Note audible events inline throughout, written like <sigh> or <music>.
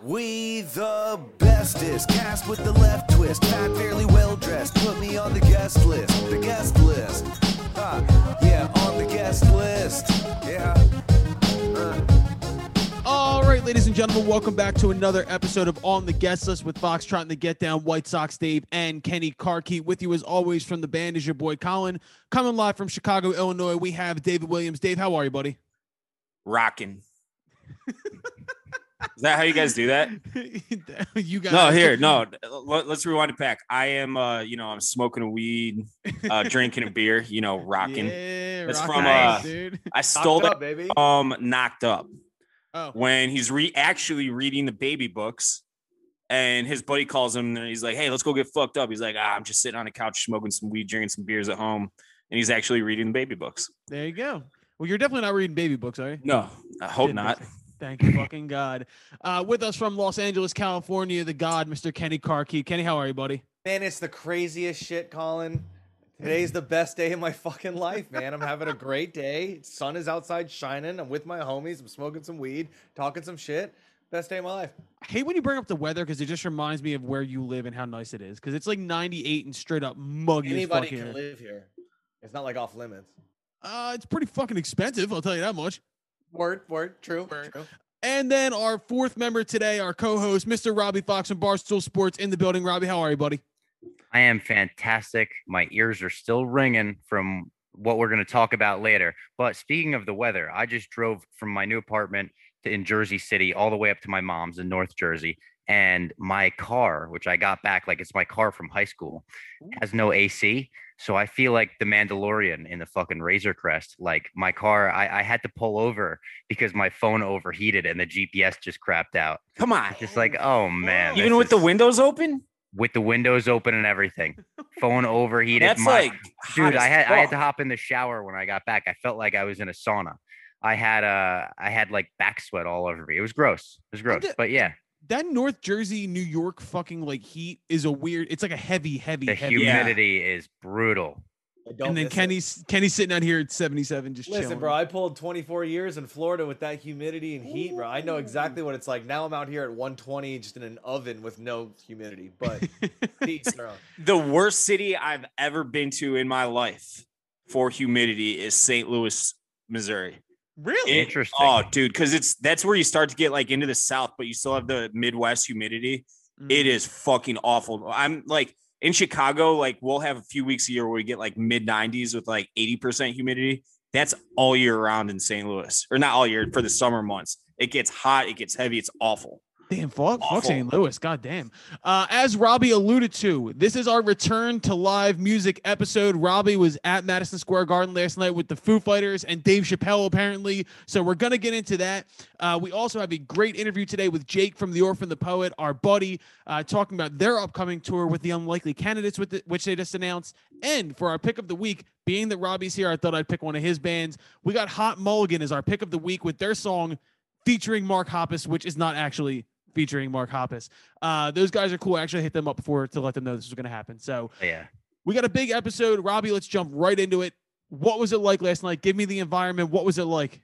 We the bestest, cast with the left twist, fat, fairly well dressed. Put me on the guest list, the guest list. Ah, yeah, on the guest list. Yeah. All right, ladies and gentlemen, welcome back to another episode of On the Guest List with Foxtrot and the Get Down, White Sox Dave, and Kenny Carkeet. With you as always from the band is your boy Colin. Coming live from Chicago, Illinois, we have David Williams. Dave, how are you, buddy? rocking. <laughs> Is that how you guys do that? <laughs> you guys. No, here, <laughs> no. Let, us rewind it back. I am, uh, you know, I'm smoking a weed, uh, <laughs> drinking a beer, you know, rocking. Yeah, That's rocking from, nice, uh, dude. I stole Knocked that up, baby. um knocked up Oh, when he's re actually reading the baby books, and his buddy calls him and he's like, "Hey, let's go get fucked up." He's like, ah, "I'm just sitting on the couch smoking some weed, drinking some beers at home," and he's actually reading the baby books. there you go. Well, you're definitely not reading baby books, are you? No, I hope Didn't not. Thank you, fucking God. Uh, with us from Los Angeles, California, the God, Mr. Kenny Carkeet. Kenny, how are you, buddy? Man, it's the craziest shit, Colin. Today's the best day of my fucking life, man. I'm having a great day. Sun is outside shining. I'm with my homies. I'm smoking some weed, talking some shit. Best day of my life. I hate when you bring up the weather because it just reminds me of where you live and how nice it is. Because it's like 98 and straight up muggy Anybody as fuck can here. live here. It's not like off limits. Uh, it's pretty fucking expensive. I'll tell you that much. Word, word, true, Word. true. And then our fourth member today, our co-host, Mr. Robbie Fox from Barstool Sports, in the building. Robbie, how are you, buddy? I am fantastic. My ears are still ringing from what we're going to talk about later. But speaking of the weather, I just drove from my new apartment to, in Jersey City all the way up to my mom's in North Jersey. And my car, which I got back like it's my car from high school, has no AC. So I feel like the Mandalorian in the fucking Razor Crest. Like my car, I, I had to pull over because my phone overheated and the GPS just crapped out. Come on, Just like, oh man. even with the windows open. with the windows open and everything. Phone overheated. That's My- like, dude. I had I had to hop in the shower when I got back. I felt like I was in a sauna. I had uh I had like back sweat all over me. It was gross. It was gross. did- But yeah, That North Jersey, New York fucking like heat is a weird. It's like a heavy, heavy, the heavy. Yeah. humidity is brutal. And then miss it. Kenny's Kenny's sitting out here at 77, just Listen, chilling. bro, I pulled 24 years in Florida with that humidity and heat, bro. I know exactly what it's like. Now I'm out here at 120 just in an oven with no humidity. But <laughs> peace, bro. the worst city I've ever been to in my life for humidity is St. Louis, Missouri. Really? It- Interesting. Oh, dude, because it's that's where you start to get like into the South, but you still have the Midwest humidity. Mm. It is fucking awful. I'm like in Chicago, like we'll have a few weeks a year where we get like mid 90s with like 80% humidity. That's all year round in St. Louis, or not all year for the summer months. It gets hot, it gets heavy, it's awful. Damn, fuck, fuck Awful. St. Louis. God damn. Uh, as Robbie alluded to, this is our return to live music episode. Robbie was at Madison Square Garden last night with the Foo Fighters and Dave Chappelle, apparently. So we're going to get into that. Uh, we also have a great interview today with Jake from The Orphan the Poet, our buddy, uh, talking about their upcoming tour with the Unlikely Candidates, with the, which they just announced. And for our pick of the week, being that Robbie's here, I thought I'd pick one of his bands. We got Hot Mulligan as our pick of the week with their song featuring Mark Hoppus, which is not actually featuring Mark Hoppus. Uh, those guys are cool. I actually hit them up before to let them know this was going to happen. So yeah. we got a big episode. Robbie, let's jump right into it. What was it like last night? Give me the environment. What was it like?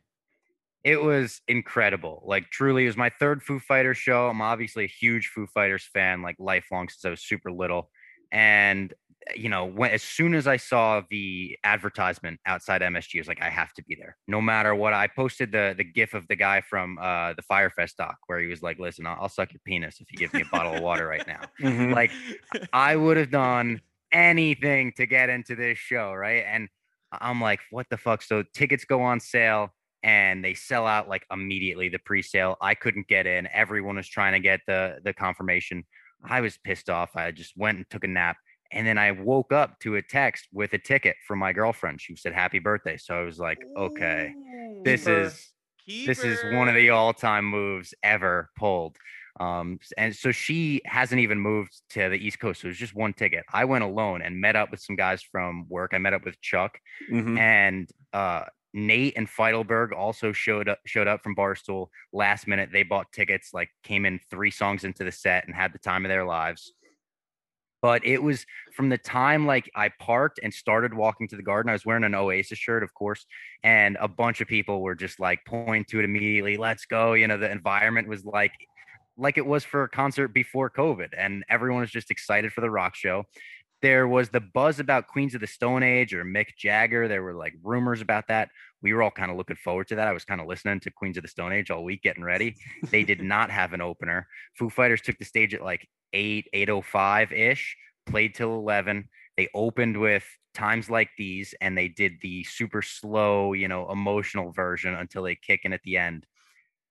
It was incredible. Like truly, it was my third Foo Fighters show. I'm obviously a huge Foo Fighters fan, like lifelong since I was super little. And you know, when as soon as I saw the advertisement outside MSG, I was like, I have to be there, no matter what. I posted the the GIF of the guy from uh, the Fyre Fest doc where he was like, "Listen, I'll, I'll suck your penis if you give me a bottle of water right now." Like, I would have done anything to get into this show, right? And I'm like, what the fuck? So tickets go on sale and they sell out like immediately the pre-sale. I couldn't get in. Everyone was trying to get the the confirmation. I was pissed off. I just went and took a nap. And then I woke up to a text with a ticket from my girlfriend. She said happy birthday. So I was like, okay, this Keeper. is this is one of the all-time moves ever pulled. Um, and so she hasn't even moved to the East Coast. So it was just one ticket. I went alone and met up with some guys from work. I met up with Chuck Mhm. and uh, Nate and Feitelberg also showed up showed up from Barstool last minute. They bought tickets, like came in three songs into the set and had the time of their lives. But it was from the time like I parked and started walking to the garden. I was wearing an Oasis shirt, of course, and a bunch of people were just like pointing to it immediately. Let's go! You know, the environment was like like it was for a concert before COVID, and everyone was just excited for the rock show. There was the buzz about Queens of the Stone Age or Mick Jagger. There were like rumors about that. We were all kind of looking forward to that. I was kind of listening to Queens of the Stone Age all week, getting ready. They did <laughs> not have an opener. Foo Fighters took the stage at like 8, 805 ish, played till 11. They opened with times like these and they did the super slow, you know, emotional version until they kick in at the end.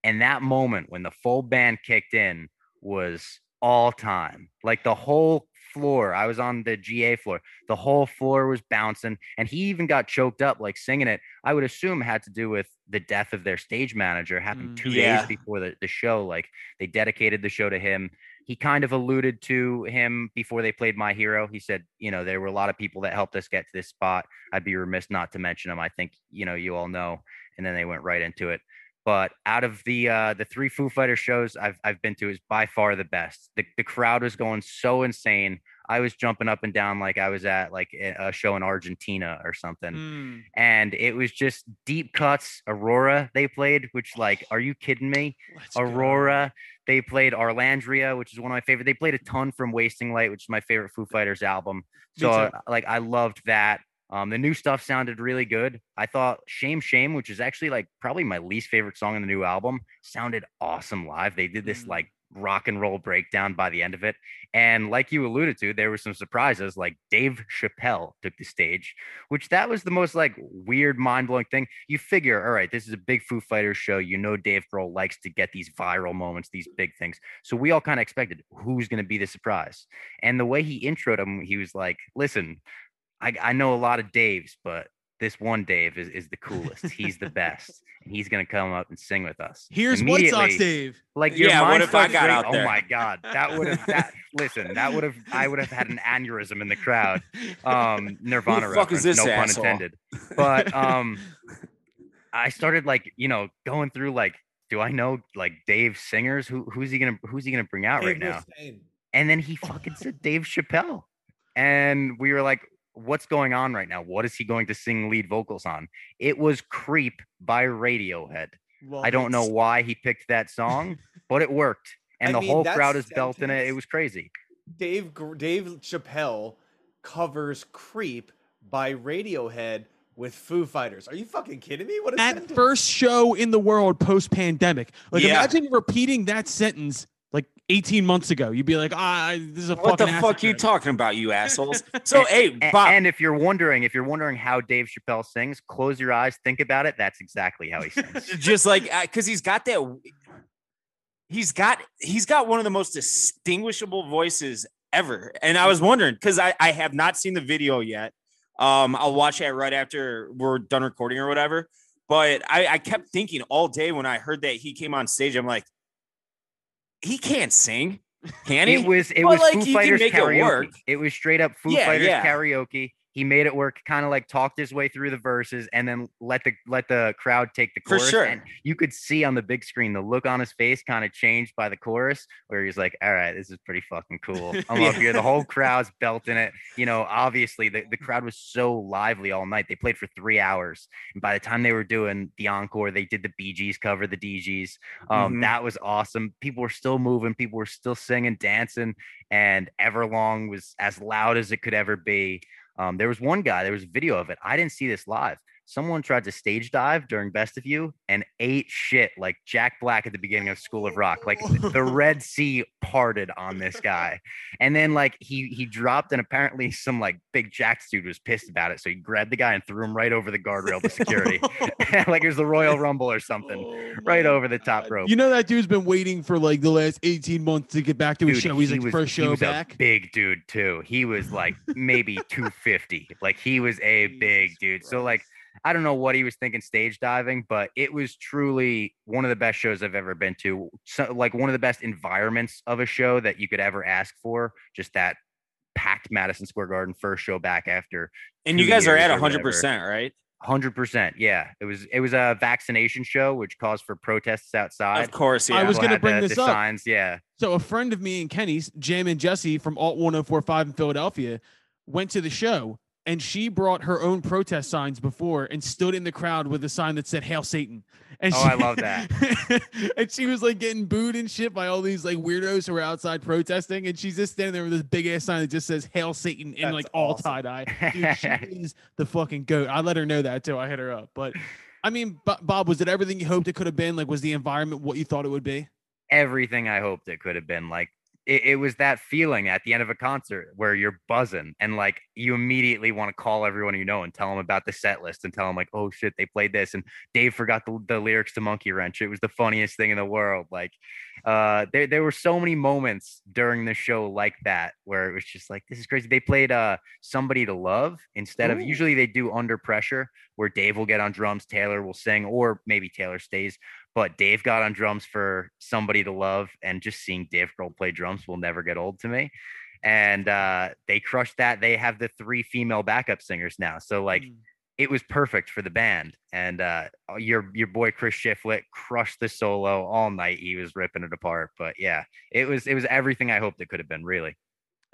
And that moment when the full band kicked in was all time. Like the whole floor, I was on the GA floor, the whole floor was bouncing. And he even got choked up like singing it. I would assume had to do with the death of their stage manager happened Mm, two yeah. days before the, the show. Like they dedicated the show to him. He kind of alluded to him before they played My Hero. He said, you know, there were a lot of people that helped us get to this spot. I'd be remiss not to mention them. I think, you know, you all know. And then they went right into it. But out of the uh, the three Foo Fighter shows I've I've been to is by far the best. The the crowd was going so insane. I was jumping up and down like I was at like a show in Argentina or something. Mm. And it was just deep cuts. Aurora they played, which like, are you kidding me? Let's go. Aurora. They played Arlandria, which is one of my favorite. They played a ton from Wasting Light, which is my favorite Foo Fighters album. So uh, like I loved that. Um, the new stuff sounded really good. I thought Shame Shame, which is actually like probably my least favorite song in the new album, sounded awesome live. They did this Mm. like rock and roll breakdown by the end of it. And like you alluded to, there were some surprises. Like Dave Chappelle took the stage, which that was the most like weird, mind blowing thing. You figure, all right, this is a big Foo Fighters show. You know, Dave Grohl likes to get these viral moments, these big things. So we all kind of expected who's going to be the surprise. And the way he introed him, he was like, listen, I, I know a lot of Daves, but this one Dave is, is the coolest. He's the best. And he's going to come up and sing with us. Here's White Sox Dave. like your Yeah, what mind if I got out there? Oh my god, that would have that <laughs> listen, that would have I would have had an aneurysm in the crowd. Um <laughs> Nirvana fuck is this no pun intended. But um <laughs> I started like, you know, going through like do I know like Dave singers? Who who's he gonna who's he gonna bring out right now? Mustaine. And then he fucking said Dave Chappelle. And we were like, what's going on right now? What is he going to sing lead vocals on? It was Creep by Radiohead. Well, I don't know why he picked that song, <laughs> but it worked. And I the mean, whole crowd is belting it. It was crazy. Dave Dave Chappelle covers "Creep" by Radiohead with Foo Fighters. Are you fucking kidding me? What a At sentence. first show in the world post pandemic. Like Yeah. imagine repeating that sentence like 18 months ago. You'd be like, ah, this is a What the fuck you talking about, you assholes? <laughs> So And- hey, Bob, And if you're wondering, if you're wondering how Dave Chappelle sings, close your eyes, think about it. That's exactly how he sings. <laughs> just like because he's got that he's got he's got one of the most distinguishable voices ever and i was wondering because I, I have not seen the video yet um i'll watch that right after we're done recording or whatever but i i kept thinking all day when i heard that he came on stage i'm like he can't sing can he it was it was like, Foo Fighters it karaoke. work. It, was straight up Foo Yeah, Fighters yeah. karaoke. He made it work, kind of like talked his way through the verses and then let the let the crowd take the chorus. For sure. And you could see on the big screen the look on his face kind of changed by the chorus, where he's like, All right, this is pretty fucking cool. <laughs> I'm up here. The whole crowd's belting it. You know, obviously the, the crowd was so lively all night. They played for three hours. And by the time they were doing the encore, they did the Gees cover, the Dee Gees. Um, Mhm. That was awesome. People were still moving, people were still singing, dancing, and Everlong was as loud as it could ever be. Um, there was one guy, there was a video of it. I didn't see this live. Someone tried to stage dive during Best of You and ate shit like Jack Black at the beginning of School of Rock. Like <laughs> the Red Sea parted on this guy. And then like he he dropped and apparently some like big Jax dude was pissed about it. So he grabbed the guy and threw him right over the guardrail to security. <laughs> <laughs> like it was the Royal Rumble or something. Oh Right over the top God. rope. You know that dude's been waiting for like the last 18 months to get back to his Dude, show. He's he like was- first he show back. big dude too. He was like maybe 250. Like he was a big dude. So like. I don't know what he was thinking stage diving, but it was truly one of the best shows I've ever been to. So like one of the best environments of a show that you could ever ask for. Just that packed Madison Square Garden first show back after and you guys are at or 100 whatever. percent right Hundred percent, yeah. It was it was a vaccination show, which caused for protests outside. of course yeah I was gonna bring the- this the up. signs, yeah. So a friend of me and Kenny's, Jam and Jesse from Alt 1045 in Philadelphia, went to the show and she brought her own protest signs before and stood in the crowd with a sign that said "Hail Satan." And Oh, she, I love that. <laughs> and she was like getting booed and shit by all these like weirdos who were outside protesting, and she's just standing there with this big ass sign that just says "Hail Satan" in That's like all awesome. tie dye. <laughs> Dude, she is the fucking goat. I let her know that too. I hit her up, but I mean, Bo- Bob, was it everything you hoped it could have been? Like, was the environment what you thought it would be? everything I hoped it could have been. Like it, it was that feeling at the end of a concert where you're buzzing and like you immediately want to call everyone you know and tell them about the set list and tell them like, oh shit, they played this and Dave forgot the, the lyrics to Monkey Wrench. It was the funniest thing in the world. Like uh there there were so many moments during the show like that where it was just like this is crazy. They played uh somebody to love instead of usually they do under pressure where Dave will get on drums, Taylor will sing, or maybe Taylor stays but Dave got on drums for somebody to love, and just seeing Dave Grohl play drums will never get old to me. And uh, they crushed that. They have the three female backup singers now, so like Mm. it was perfect for the band. And uh, your your boy Chris Shiflett crushed the solo all night. He was ripping it apart. But yeah, it was it was everything I hoped it could have been. Really,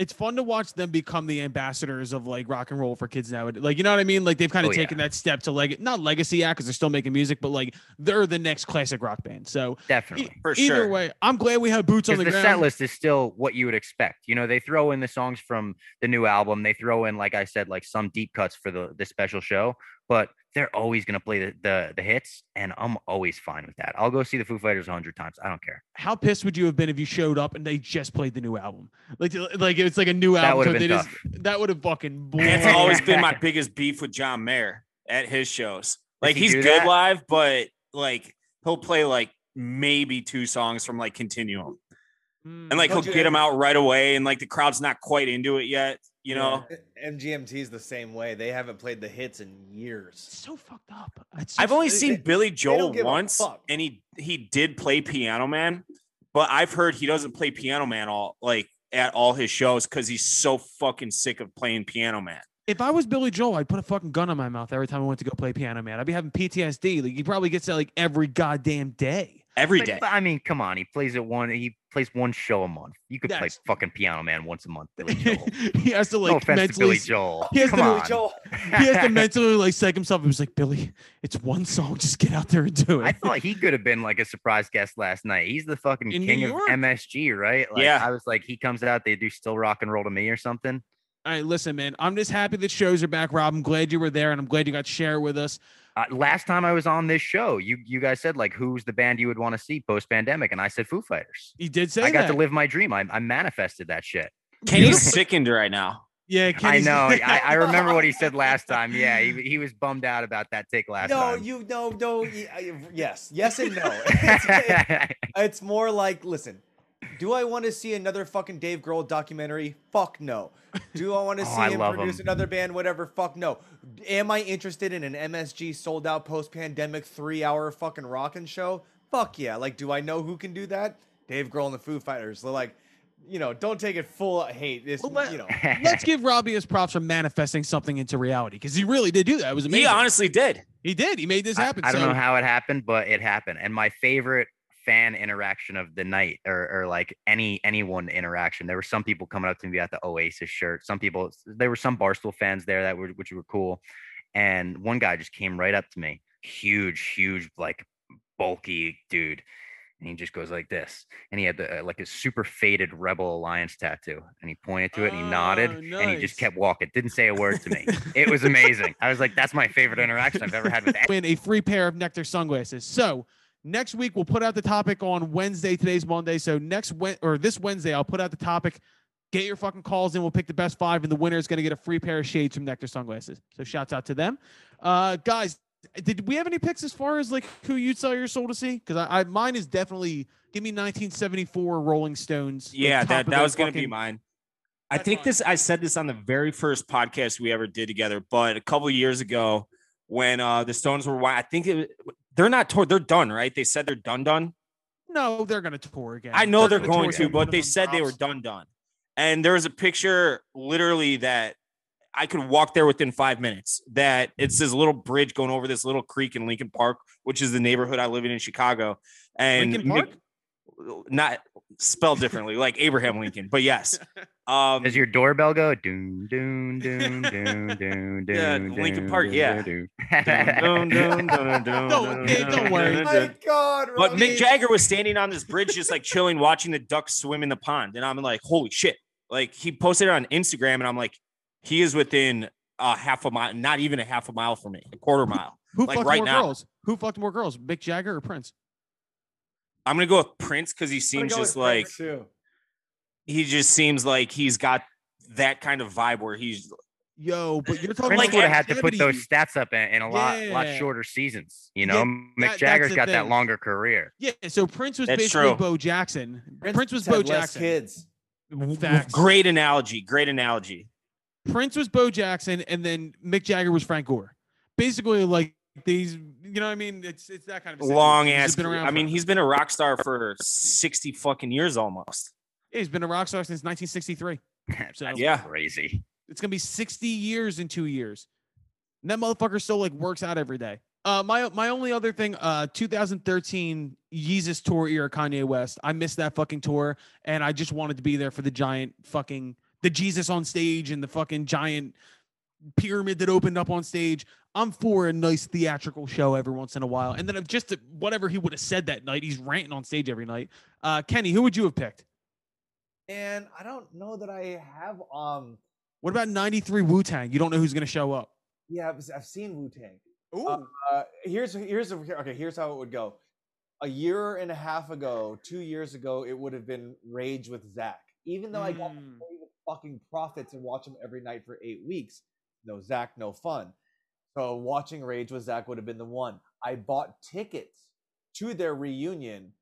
it's fun to watch them become the ambassadors of like rock and roll for kids now. Like, you know what I mean? Like they've kind of Oh, yeah. taken that step to like not legacy act because they're still making music, but like they're the next classic rock band. So e- definitely. For sure. either sure. way, I'm glad we have boots on the, the, ground. set list is still what you would expect. You know, they throw in the songs from the new album. They throw in, like I said, like some deep cuts for the the special show, but they're always gonna play the the, the hits, and I'm always fine with that. I'll go see the Foo Fighters a hundred times. I don't care. How pissed would you have been if you showed up and they just played the new album? Like, like it's like a new That album. would have so been they tough. just- that would have fucking. Blown. That's always been my biggest beef with John Mayer at his shows. Like he he's good that? live, but like he'll play like maybe two songs from like Continuum, Mm. and like he'll get them out right away, and like the crowd's not quite into it yet. You know, MGMT's the same way. They haven't played the hits in years. It's so fucked up. It's I've only they- seen they- Billy Joel once, and he he did play Piano Man, but I've heard he doesn't play Piano Man all like at all his shows because he's so fucking sick of playing Piano Man. If I was Billy Joel, I'd put a fucking gun on my mouth every time I went to go play piano man. I'd be having PTSD. Like he probably gets that like every goddamn day. Every But- day. I mean, come on, he plays it one. He plays one show a month. You could play fucking Piano Man once a month, Billy <laughs> Joel. he has to like no offense to mentally. Billy Joel. he has come to- on. Joel- <laughs> he has to mentally like psych himself. He was like, Billy, it's one song. Just get out there and do it. I thought he could have been like a surprise guest last night. He's the fucking In king of MSG, right? Like, Yeah. I was like, he comes out, they do still rock and roll to me or something. All right, listen, man. I'm just happy that shows are back, Rob. I'm glad you were there, and I'm glad you got to share with us. Uh, last time I was on this show, you you guys said like, who's the band you would want to see post pandemic, and I said Foo Fighters. You did say I got that. to live my dream. I, I manifested that shit. Kenny's sickened right now. Yeah, I know. I, I <laughs> remember what he said last time. Yeah, he, he was bummed out about that take last no, time. No, you no no. Yes, yes and no. <laughs> it's, it's more like, listen. Do I want to see another fucking Dave Grohl documentary? Fuck no. Do I want to <laughs> Oh, see I him love produce him. another band? Whatever. Fuck no. Am I interested in an MSG sold out post pandemic three hour fucking rockin' show? Fuck yeah. Like, do I know who can do that? Dave Grohl and the Foo Fighters. They're like, you know, don't take it full hate. This, Well, you know, <laughs> Let's give Robbie his props for manifesting something into reality because he really did do that. It was amazing. He honestly did. He did. He made this I- happen. I, don't so- know how it happened, but it happened. And my favorite fan interaction of the night, or, or like any anyone interaction, there were some people coming up to me at the Oasis shirt. Some people, there were some Barstool fans there that were which were cool. And one guy just came right up to me, huge, huge, like bulky dude. And he just goes like this, and he had the, uh, like a super faded Rebel Alliance tattoo, and he pointed to it, and he nodded, Oh, and he just kept walking, didn't say a word to me. <laughs> it was amazing. I was like, "That's my favorite interaction I've ever had with <laughs> win a free pair of Nectar sunglasses. So next week we'll put out the topic on Wednesday. Today's Monday. So next Wed or this Wednesday I'll put out the topic. Get your fucking calls in. We'll pick the best five, and the winner is going to get a free pair of shades from Nectar sunglasses. So shouts out to them, uh, guys. Did we have any picks as far as like who you'd sell your soul to see? Because I, I mine is definitely give me 1974 Rolling Stones. Yeah, that, that was going to be mine. I think this, I said this on the very first podcast we ever did together, but a couple of years ago when uh the Stones were, I think it, they're not tour. they're done, right? They said they're done, done. No, they're going to tour again. I know they're gonna going to, but they said they were done, done. And there was a picture literally that I could walk there within five minutes. That it's this little bridge going over this little creek in Lincoln Park, which is the neighborhood I live in in Chicago. And Lincoln Park? Mick- not spelled differently, like Abraham Lincoln. But yes, um, Does your doorbell go doon doon doon doon doon <laughs> Yeah, doon Linkin doon, Park, doon, yeah. doon, Dun, dun, dun, dun, dun, Don't- Dave, don't worry. dun, My dun. God, But Mick Jagger was standing on this bridge, just like chilling, watching the ducks swim in the pond, and I'm like, holy shit! Like he posted it on Instagram, and I'm like, he is within a half a mile, not even a half a mile from me, a quarter mile. Who Like fucked right more now. girls? Who fucked more girls? Mick Jagger or Prince? I'm gonna go with Prince because he seems just like too. he just seems like he's got that kind of vibe where he's Yo, but you're talking Prince Like would have had to put those stats up in, in a lot lot shorter seasons. You know, that- Mick that's Jagger's the got that longer career. Yeah, so Prince was That's basically true. Bo Jackson. Prince, was had Bo less Jackson. Kids. Facts. great analogy. Great analogy. Prince was Bo Jackson, and then Mick Jagger was Frank Gore. Basically, like these, you know what I mean? It's it's that kind of. Long ass. been around. I mean, he's been a rock star for sixty fucking years almost. Yeah, he's been a rock star since 1963. <laughs> So Yeah. crazy. it's gonna be 60 years in two years. And that motherfucker still like works out every day. Uh, my my only other thing, uh, 2013 Yeezus tour era, Kanye West. I missed that fucking tour, and I just wanted to be there for the giant fucking the Jesus on stage and the fucking giant pyramid that opened up on stage. I'm for a nice theatrical show every once in a while, and then just whatever he would have said that night. He's ranting on stage every night. Uh, Kenny, who would you have picked? And I don't know that I have. Um, What about 93 Wu Tang? You don't know who's gonna show up. yeah, I've, I've seen Wu Tang. Ooh. Uh, here's here's okay. Here's how it would go. A year and a half ago, two years ago, it would have been Rage with Zach. Even though I got to Mm. with fucking Prophets and watch them every night for eight weeks, no Zach, no fun. So watching Rage with Zach would have been the one. I bought tickets to their reunion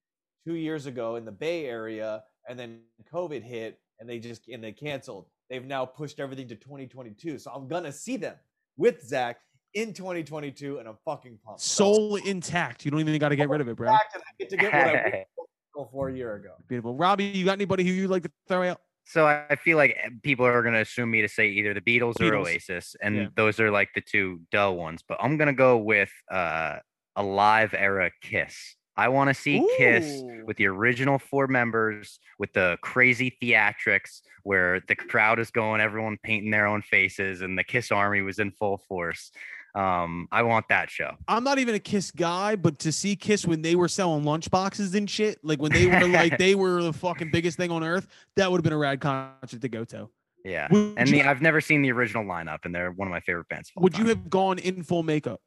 two years ago in the Bay Area, and then COVID hit, and they just and they canceled. They've now pushed everything to 2022, so I'm gonna see them with Zach in 2022, and I'm fucking pumped. So, Soul intact. You don't even got to get rid of it, bro. back and I get to get what I <laughs> for a year ago. Beautiful. Robbie, you got anybody who you'd like to throw out? So I feel like eh, people are gonna assume me to say either the Beatles, or Oasis, and Yeah. those are like the two dull ones. But I'm gonna go with uh, a live era Kiss. I want to see Kiss with the original four members, with the crazy theatrics where the crowd is going, everyone painting their own faces, and the Kiss Army was in full force. Um, I want that show. I'm not even a Kiss guy, but to see Kiss when they were selling lunch boxes and shit, like when they were like <laughs> they were the fucking biggest thing on earth, that would have been a rad concert to go to. Yeah, Would and you- the, I've never seen the original lineup, and they're one of my favorite bands. of all Would you have gone in full makeup?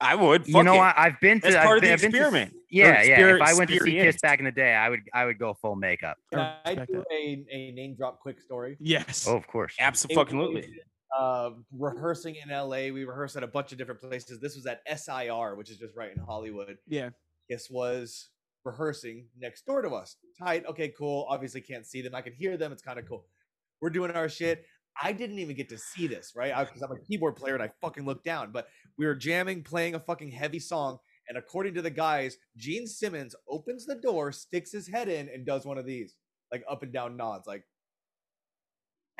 I would. You know, it. I, I've been to. That's I've part of the I've been to experiment. Yeah, yeah. exper- If I went to see Kiss back in the day, I would I would go full makeup. Can I I do a, a name drop quick story? Yes. Oh, of course. Absolutely. Uh, rehearsing in LA, we rehearsed at a bunch of different places. This was at SIR, which is just right in Hollywood. Yeah. This was rehearsing next door to us. Tight. Okay, cool. Obviously can't see them. I can hear them. It's kind of cool. We're doing our shit. I didn't even get to see this, right? Because I'm a keyboard player and I fucking looked down. But we were jamming, playing a fucking heavy song. And according to the guys, Gene Simmons opens the door, sticks his head in, and does one of these, like up and down nods, like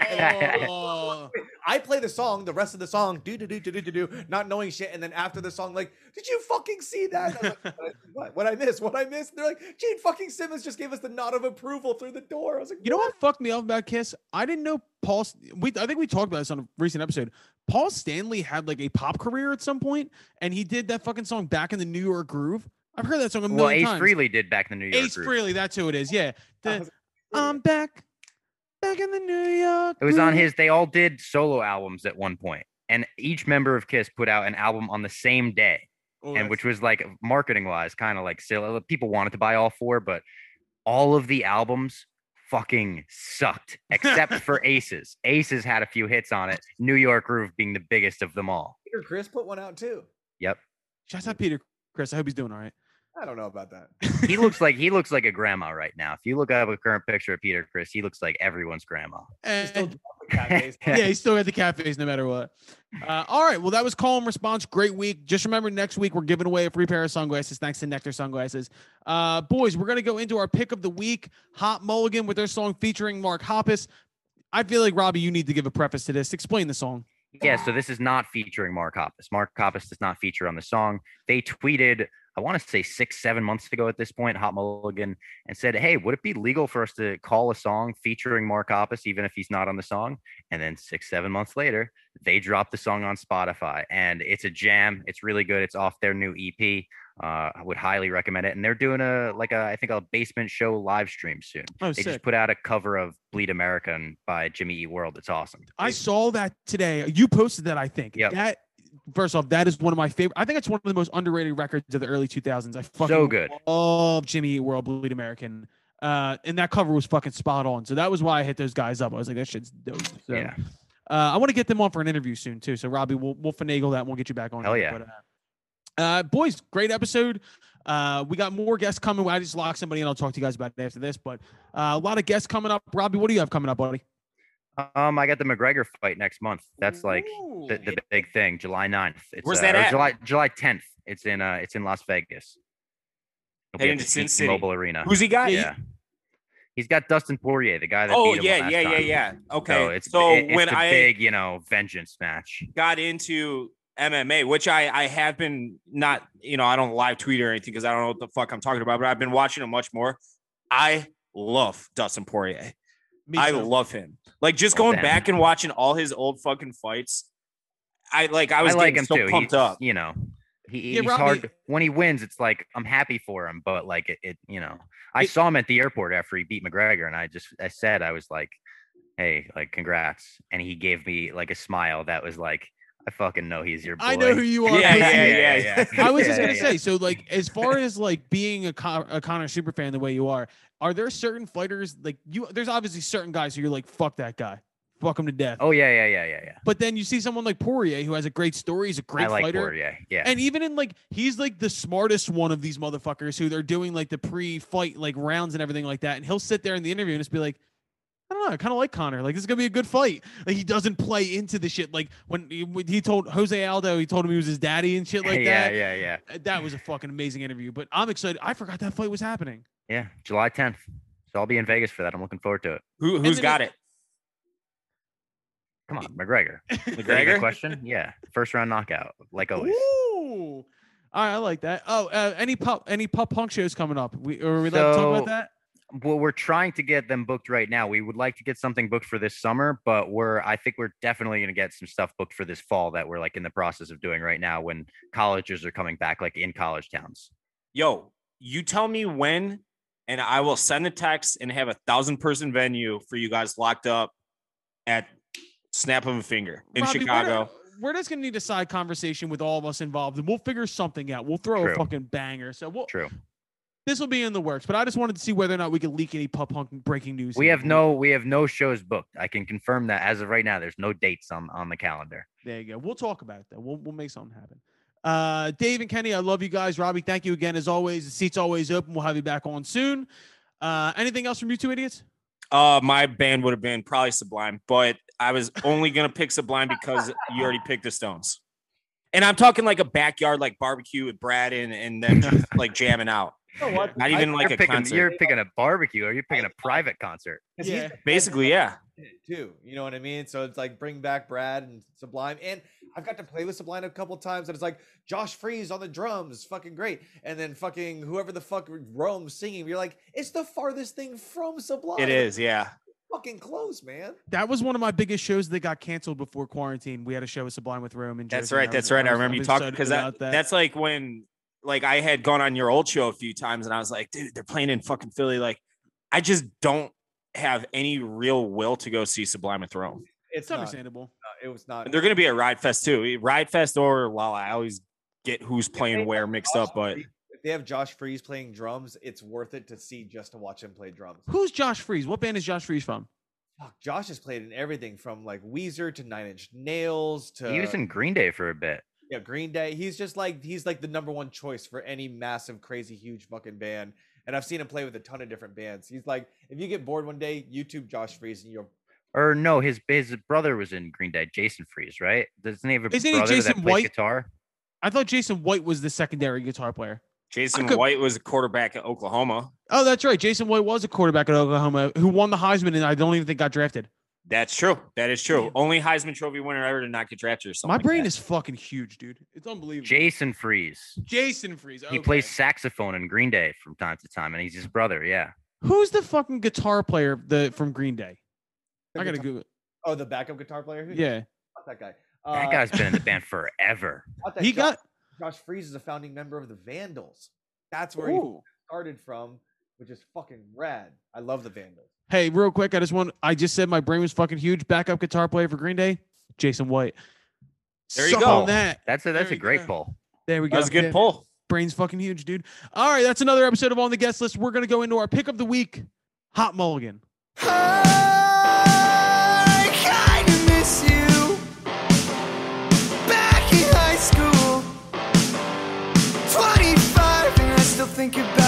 Oh, <laughs> I play the song, the rest of the song, do do do do do do do, not knowing shit, and then after the song, like, did you fucking see that? I was like, <laughs> what? what? What I miss? What I miss? They're like, Gene fucking Simmons just gave us the nod of approval through the door. I was like, you know what fucked me up about Kiss? I didn't know Paul. We I think we talked about this on a recent episode. Paul Stanley had like a pop career at some point, and he did that fucking song "Back in the New York Groove." I've heard that song a million well, Ace times. Frehley did back in the New York. Ace group. Frehley, that's who it is. Yeah. The, I'm back, back in the New York. It was on his. They all did solo albums at one point, and each member of Kiss put out an album on the same day, Oh, and which was like marketing wise, kind of like silly. People wanted to buy all four, but all of the albums fucking sucked, except <laughs> for Aces. Aces had a few hits on it. New York Groove being the biggest of them all. Peter Criss put one out too. Yep. Shout out Peter Criss. I hope he's doing all right. I don't know about that. He looks like he looks <laughs> like a grandma right now. If you look up a current picture of Peter Criss, he looks like everyone's grandma. He's still <laughs> And- dropping cat face. <laughs> yeah, he's still at the cafes no matter what. Uh, all right. Well, that was call and response. Great week. Just remember, next week we're giving away a free pair of sunglasses thanks to Nectar Sunglasses. Uh, boys, we're gonna go into our pick of the week. Hot Mulligan with their song featuring Mark Hoppus. I feel like Robbie, you need to give a preface to this. Explain the song. Yeah, so this is not featuring Mark Hoppus. Mark Hoppus does not feature on the song. They tweeted I want to say six, seven months ago at this point, Hot Mulligan, and said, Hey, would it be legal for us to call a song featuring Mark Hoppus, even if he's not on the song? And then six, seven months later, they dropped the song on Spotify and it's a jam. It's really good. It's off their new EP. Uh, I would highly recommend it. And they're doing a like a I think a basement show live stream soon. Oh, they sick. just put out a cover of Bleed American by Jimmy Eat World. It's awesome. I saw that today. You posted that, I think. Yeah. That first off, that is one of my favorite. I think it's one of the most underrated records of the early 2000s. I fucking So good. love Jimmy Eat World Bleed American. Uh, and that cover was fucking spot on. So that was why I hit those guys up. I was like, that shit's dope. So, Yeah. Uh, I want to get them on for an interview soon too. So Robbie, we'll we'll finagle that. and We'll get you back on. Hell here. yeah. But, uh, uh, boys, great episode. Uh, we got more guests coming. I just locked somebody, and I'll talk to you guys about it after this. But uh, a lot of guests coming up. Robbie, what do you have coming up, buddy? Um, I got the McGregor fight next month. That's like the, the big thing, July 9th. It's, Where's uh, that at? July July 10th. It's in uh it's in Las Vegas. It'll Heading to Sin City. Mobile Arena. Who's he got? yeah. He's got Dustin Poirier, the guy that Oh beat him yeah, yeah, yeah, time. yeah. Okay. So it's so it- it's when I big, you know, vengeance match. got into MMA, which I I have been not, you know, I don't live tweet or anything because I don't know what the fuck I'm talking about, but I've been watching it much more. I love Dustin Poirier. Me I love him. Like just going damn. back and watching all his old fucking fights. I like I I, was like getting him so too. pumped He's, up. You know, he, Yeah, he's Robbie- hard when he wins. It's like I'm happy for him, but like it, it you know, I It- saw him at the airport after he beat McGregor, and I just I said I was like, hey, like congrats, and he gave me like a smile that was like, I fucking know he's your boy. I know who you are. Yeah, Listen, yeah, yeah, yeah. I was just gonna yeah. say, so like as far as like being a, Con- a Conor super fan the way you are, are there certain fighters like you? There's obviously certain guys who you're like, fuck that guy, fuck him to death. Oh yeah, yeah, yeah, yeah, yeah. But then you see someone like Poirier who has a great story. He's a great I like fighter. Poirier. Yeah. And even in like he's like the smartest one of these motherfuckers who they're doing like the pre-fight like rounds and everything like that. And he'll sit there in the interview and just be like, I don't know, I kind of like Conor. Like this is gonna be a good fight. Like he doesn't play into the shit. Like when he, when he told Jose Aldo, he told him he was his daddy and shit like <laughs> yeah, that. yeah, yeah, Uh, That was a fucking amazing interview. But I'm excited. I forgot that fight was happening. yeah. July 10th. So I'll be in Vegas for that. I'm looking forward to it. Who who's then got it- it? Come on, McGregor. <laughs> Is that a good McGregor? question? Yeah. First round knockout, like always. Ooh. All right, I like that. Oh, uh, any pop any pop punk shows coming up? We or we like to talk about that? Well we're trying to get them booked right now we would like to get something booked for this summer but we're i think we're definitely going to get some stuff booked for this fall that we're like in the process of doing right now when colleges are coming back like in college towns Yo, you tell me when, and I will send a text and have a thousand person venue for you guys locked up at snap of a finger in Robbie, we're- Chicago. We're, just gonna need a side conversation with all of us involved, and we'll figure something out. We'll throw a fucking banger. So we'll, true this will be in the works. But I just wanted to see whether or not we could leak any pop punk breaking news. we here. have no we have no shows booked i can confirm that as of right now there's no dates on on the calendar There you go. We'll talk about it though. We'll we'll make something happen. Uh, Dave and Kenny, I love you guys. Robbie, thank you again as always. The seat's always open. We'll have you back on soon. Uh, anything else from you two idiots? Uh, my band would have been probably Sublime, but I was only gonna pick Sublime because you already picked the Stones. And I'm talking like a backyard, like barbecue with Brad and and then just like jamming out. You know what? Not even like you're a picking concert. you're picking a barbecue or you're picking a private concert. Yeah. Basically, yeah. too. You know what I mean? So it's like bring back Brad and Sublime. And I've got to play with Sublime a couple times, and it's like Josh Freese on the drums, fucking great. And then fucking whoever the fuck Rome singing, you're like, it's the farthest thing from Sublime. It is, yeah. fucking close, man. That was one of my biggest shows that got canceled before quarantine. We had a show with Sublime with Rome and That's Jersey, right. That's right. I remember you was talking because that, about that's like when like I had gone on your old show a few times and I was like, dude, they're playing in fucking Philly. Like, I just don't have any real will to go see Sublime with Rome. It's it's not, understandable. It was not. And they're gonna be at Riot Fest too. Riot Fest or Lolla. I always get who's If they playing where mixed Josh up, but if they have Josh Freese playing drums, it's worth it to see just to watch him play drums. Who's Josh Freese? What band is Josh Freese from? Fuck, Josh has played in everything from like Weezer to Nine Inch Nails to he was in green day for a bit yeah Green Day. He's just like he's like the number one choice for any massive, crazy, huge fucking band. And I've seen him play with a ton of different bands. He's like, if you get bored one day, YouTube Josh Freese and you'll or no his his brother was in green day jason freese right doesn't he have a Isn't brother Jason that plays White? guitar I thought Jason White was the secondary guitar player. Jason could- White was a quarterback at Oklahoma. Oh, that's right. Jason White was a quarterback at Oklahoma who won the Heisman and I don't even think got drafted. That's true. That is true. Yeah. Only Heisman Trophy winner ever to not get drafted or something. My like brain that. is fucking huge, dude. It's unbelievable. Jason Freese. Jason Freese. He plays saxophone in Green Day from time to time, and he's his brother. Yeah. Who's the fucking guitar player the from Green Day? The I gotta guitar- Google. it. Oh, the backup guitar player. Who- Yeah, that guy. That Uh, guy's been in the band <laughs> forever. he Josh, got. Josh Freese is a founding member of the Vandals. That's where he started from, which is fucking rad. I love the Vandals. Hey, real quick, I just want. I just said my brain was fucking huge. Backup guitar player for Green Day, Jason White. There you Suck go. On that. That's a that's There a you great go. pull. There we go. That's a good Yeah. pull. Brain's fucking huge, dude. All right, that's another episode of On the Guest List. We're gonna go into our pick of the week. Hot Mulligan. I kinda miss you back in high school. 25 and I still think about